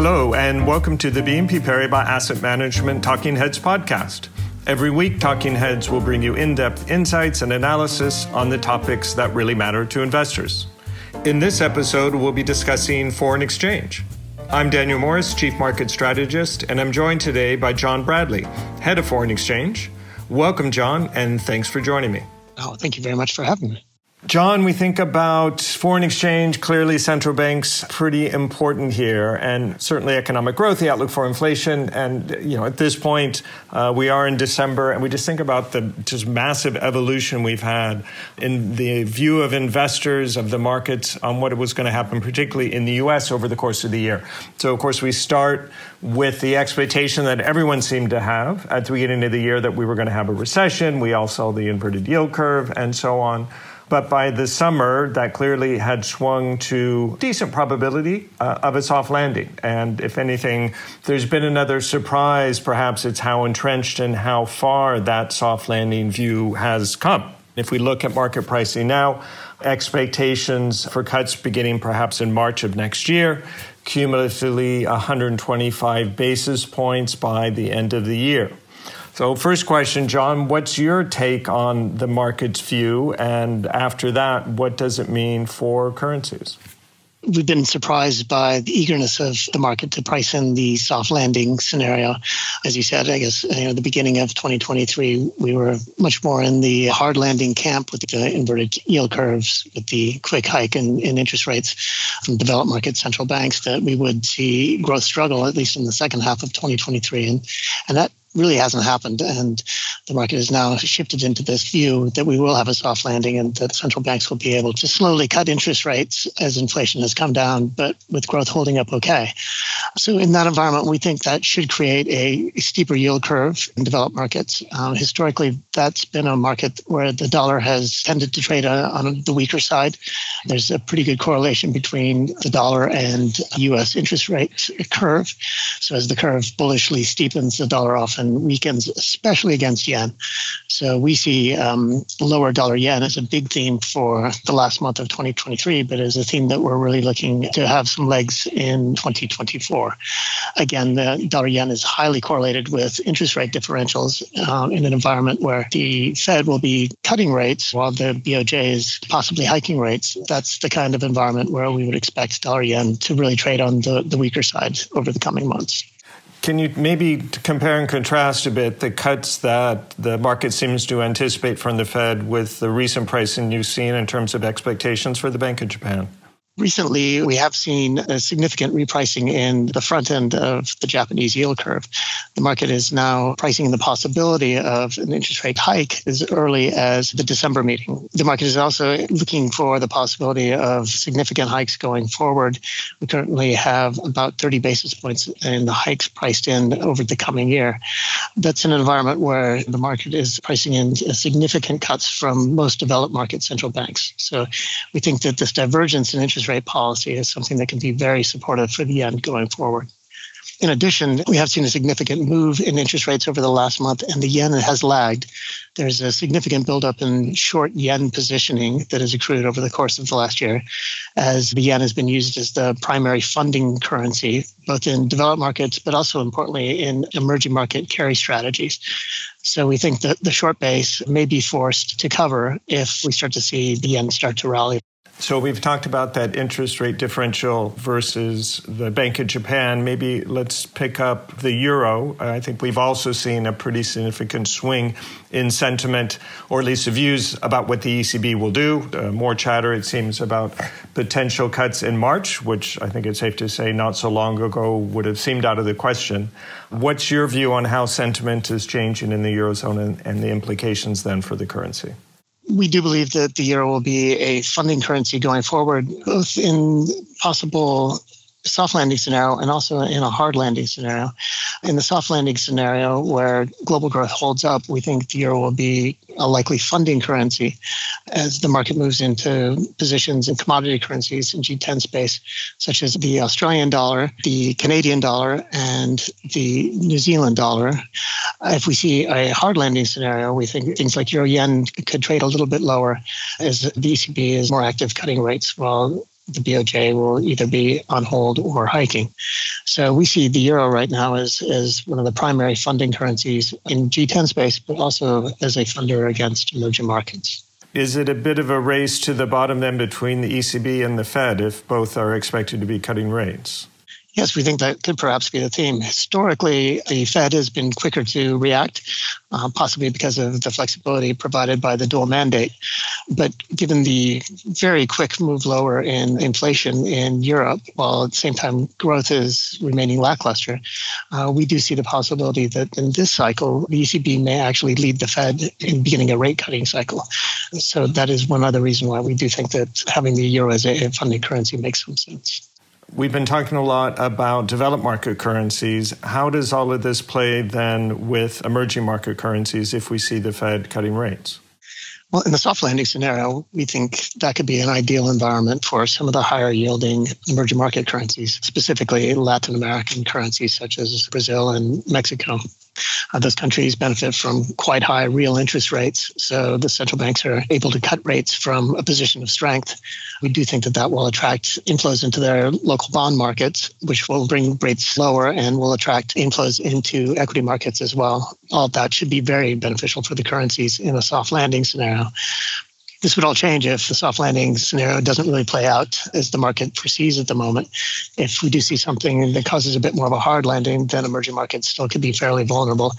Hello, and welcome to the BNP Paribas Asset Management Talking Heads podcast. Every week, Talking Heads will bring you in depth insights and analysis on the topics that really matter to investors. In this episode, we'll be discussing foreign exchange. I'm Daniel Morris, Chief Market Strategist, and I'm joined today by John Bradley, Head of Foreign Exchange. Welcome, John, and thanks for joining me. Oh, thank you very much for having me. John, we think about foreign exchange, clearly central banks pretty important here, and certainly economic growth, the outlook for inflation. And, you know, at this point, uh, we are in December, and we just think about the just massive evolution we've had in the view of investors, of the markets, on what was going to happen, particularly in the U.S. over the course of the year. So, of course, we start with the expectation that everyone seemed to have at the beginning of the year that we were going to have a recession. We all saw the inverted yield curve and so on. But by the summer, that clearly had swung to decent probability uh, of a soft landing. And if anything, there's been another surprise. Perhaps it's how entrenched and how far that soft landing view has come. If we look at market pricing now, expectations for cuts beginning perhaps in March of next year, cumulatively 125 basis points by the end of the year. So, first question, John, what's your take on the market's view? And after that, what does it mean for currencies? We've been surprised by the eagerness of the market to price in the soft landing scenario. As you said, I guess you know, the beginning of 2023, we were much more in the hard landing camp with the inverted yield curves, with the quick hike in, in interest rates from developed market central banks, that we would see growth struggle, at least in the second half of 2023. And, and that really hasn't happened. And the market has now shifted into this view that we will have a soft landing and that central banks will be able to slowly cut interest rates as inflation has come down, but with growth holding up okay. So, in that environment, we think that should create a steeper yield curve in developed markets. Um, historically, that's been a market where the dollar has tended to trade uh, on the weaker side. There's a pretty good correlation between the dollar and US interest rate curve. So, as the curve bullishly steepens, the dollar often and weakens, especially against yen. So we see um, lower dollar yen as a big theme for the last month of 2023, but as a theme that we're really looking to have some legs in 2024. Again, the dollar yen is highly correlated with interest rate differentials uh, in an environment where the Fed will be cutting rates while the BOJ is possibly hiking rates. That's the kind of environment where we would expect dollar yen to really trade on the, the weaker side over the coming months. Can you maybe compare and contrast a bit the cuts that the market seems to anticipate from the Fed with the recent pricing you've seen in terms of expectations for the Bank of Japan? Recently, we have seen a significant repricing in the front end of the Japanese yield curve. The market is now pricing the possibility of an interest rate hike as early as the December meeting. The market is also looking for the possibility of significant hikes going forward. We currently have about 30 basis points in the hikes priced in over the coming year. That's an environment where the market is pricing in significant cuts from most developed market central banks. So we think that this divergence in interest rate policy is something that can be very supportive for the yen going forward. In addition, we have seen a significant move in interest rates over the last month, and the yen has lagged. There's a significant buildup in short yen positioning that has accrued over the course of the last year, as the yen has been used as the primary funding currency, both in developed markets, but also importantly in emerging market carry strategies. So we think that the short base may be forced to cover if we start to see the yen start to rally. So we've talked about that interest rate differential versus the Bank of Japan. Maybe let's pick up the euro. I think we've also seen a pretty significant swing in sentiment, or at least the views about what the ECB will do. Uh, more chatter, it seems, about potential cuts in March, which I think it's safe to say not so long ago would have seemed out of the question. What's your view on how sentiment is changing in the eurozone and, and the implications then for the currency? We do believe that the euro will be a funding currency going forward, both in possible soft landing scenario and also in a hard landing scenario. In the soft landing scenario, where global growth holds up, we think the euro will be a likely funding currency as the market moves into positions in commodity currencies in G10 space, such as the Australian dollar, the Canadian dollar, and the New Zealand dollar. If we see a hard landing scenario, we think things like euro yen could trade a little bit lower as the ECB is more active cutting rates while the BOJ will either be on hold or hiking. So we see the euro right now as, as one of the primary funding currencies in G10 space, but also as a funder against emerging markets. Is it a bit of a race to the bottom then between the ECB and the Fed if both are expected to be cutting rates? Yes, we think that could perhaps be the theme. Historically, the Fed has been quicker to react, uh, possibly because of the flexibility provided by the dual mandate. But given the very quick move lower in inflation in Europe, while at the same time growth is remaining lackluster, uh, we do see the possibility that in this cycle, the ECB may actually lead the Fed in beginning a rate cutting cycle. So that is one other reason why we do think that having the euro as a funding currency makes some sense. We've been talking a lot about developed market currencies. How does all of this play then with emerging market currencies if we see the Fed cutting rates? Well, in the soft landing scenario, we think that could be an ideal environment for some of the higher yielding emerging market currencies, specifically Latin American currencies such as Brazil and Mexico. Uh, those countries benefit from quite high real interest rates, so the central banks are able to cut rates from a position of strength. We do think that that will attract inflows into their local bond markets, which will bring rates lower and will attract inflows into equity markets as well. All of that should be very beneficial for the currencies in a soft landing scenario. This would all change if the soft landing scenario doesn't really play out as the market foresees at the moment. If we do see something that causes a bit more of a hard landing, then emerging markets still could be fairly vulnerable,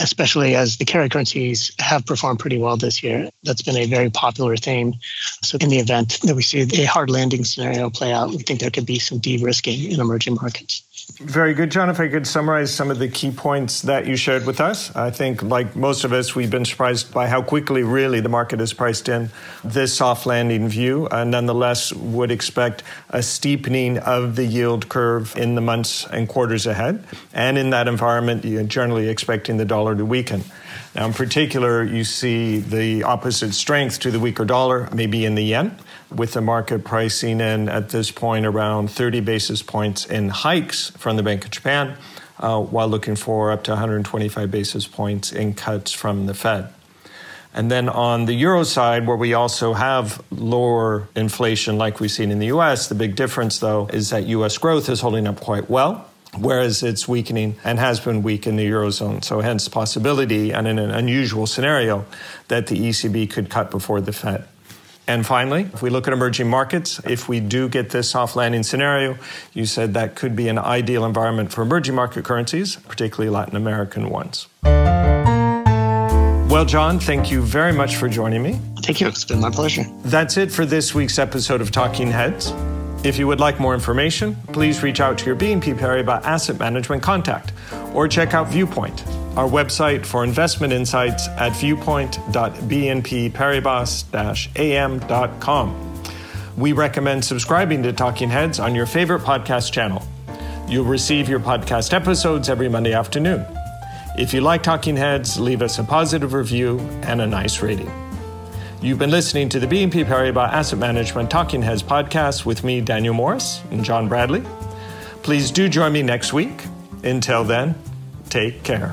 especially as the carry currencies have performed pretty well this year. That's been a very popular theme. So, in the event that we see a hard landing scenario play out, we think there could be some de risking in emerging markets. Very good, John. If I could summarize some of the key points that you shared with us, I think, like most of us, we've been surprised by how quickly, really, the market has priced in this soft landing view. Uh, nonetheless, would expect a steepening of the yield curve in the months and quarters ahead. And in that environment, you're generally expecting the dollar to weaken. Now, in particular, you see the opposite strength to the weaker dollar, maybe in the yen with the market pricing in at this point around 30 basis points in hikes from the Bank of Japan, uh, while looking for up to 125 basis points in cuts from the Fed. And then on the euro side, where we also have lower inflation like we've seen in the US, the big difference though is that US growth is holding up quite well. Whereas it's weakening and has been weak in the Eurozone. So, hence, possibility and in an unusual scenario that the ECB could cut before the Fed. And finally, if we look at emerging markets, if we do get this soft landing scenario, you said that could be an ideal environment for emerging market currencies, particularly Latin American ones. Well, John, thank you very much for joining me. Thank you. It's been my pleasure. That's it for this week's episode of Talking Heads. If you would like more information, please reach out to your BNP Paribas Asset Management contact or check out Viewpoint, our website for investment insights at viewpoint.bnpparibas-am.com. We recommend subscribing to Talking Heads on your favorite podcast channel. You'll receive your podcast episodes every Monday afternoon. If you like Talking Heads, leave us a positive review and a nice rating. You've been listening to the BNP Paribas Asset Management Talking Heads podcast with me, Daniel Morris, and John Bradley. Please do join me next week. Until then, take care.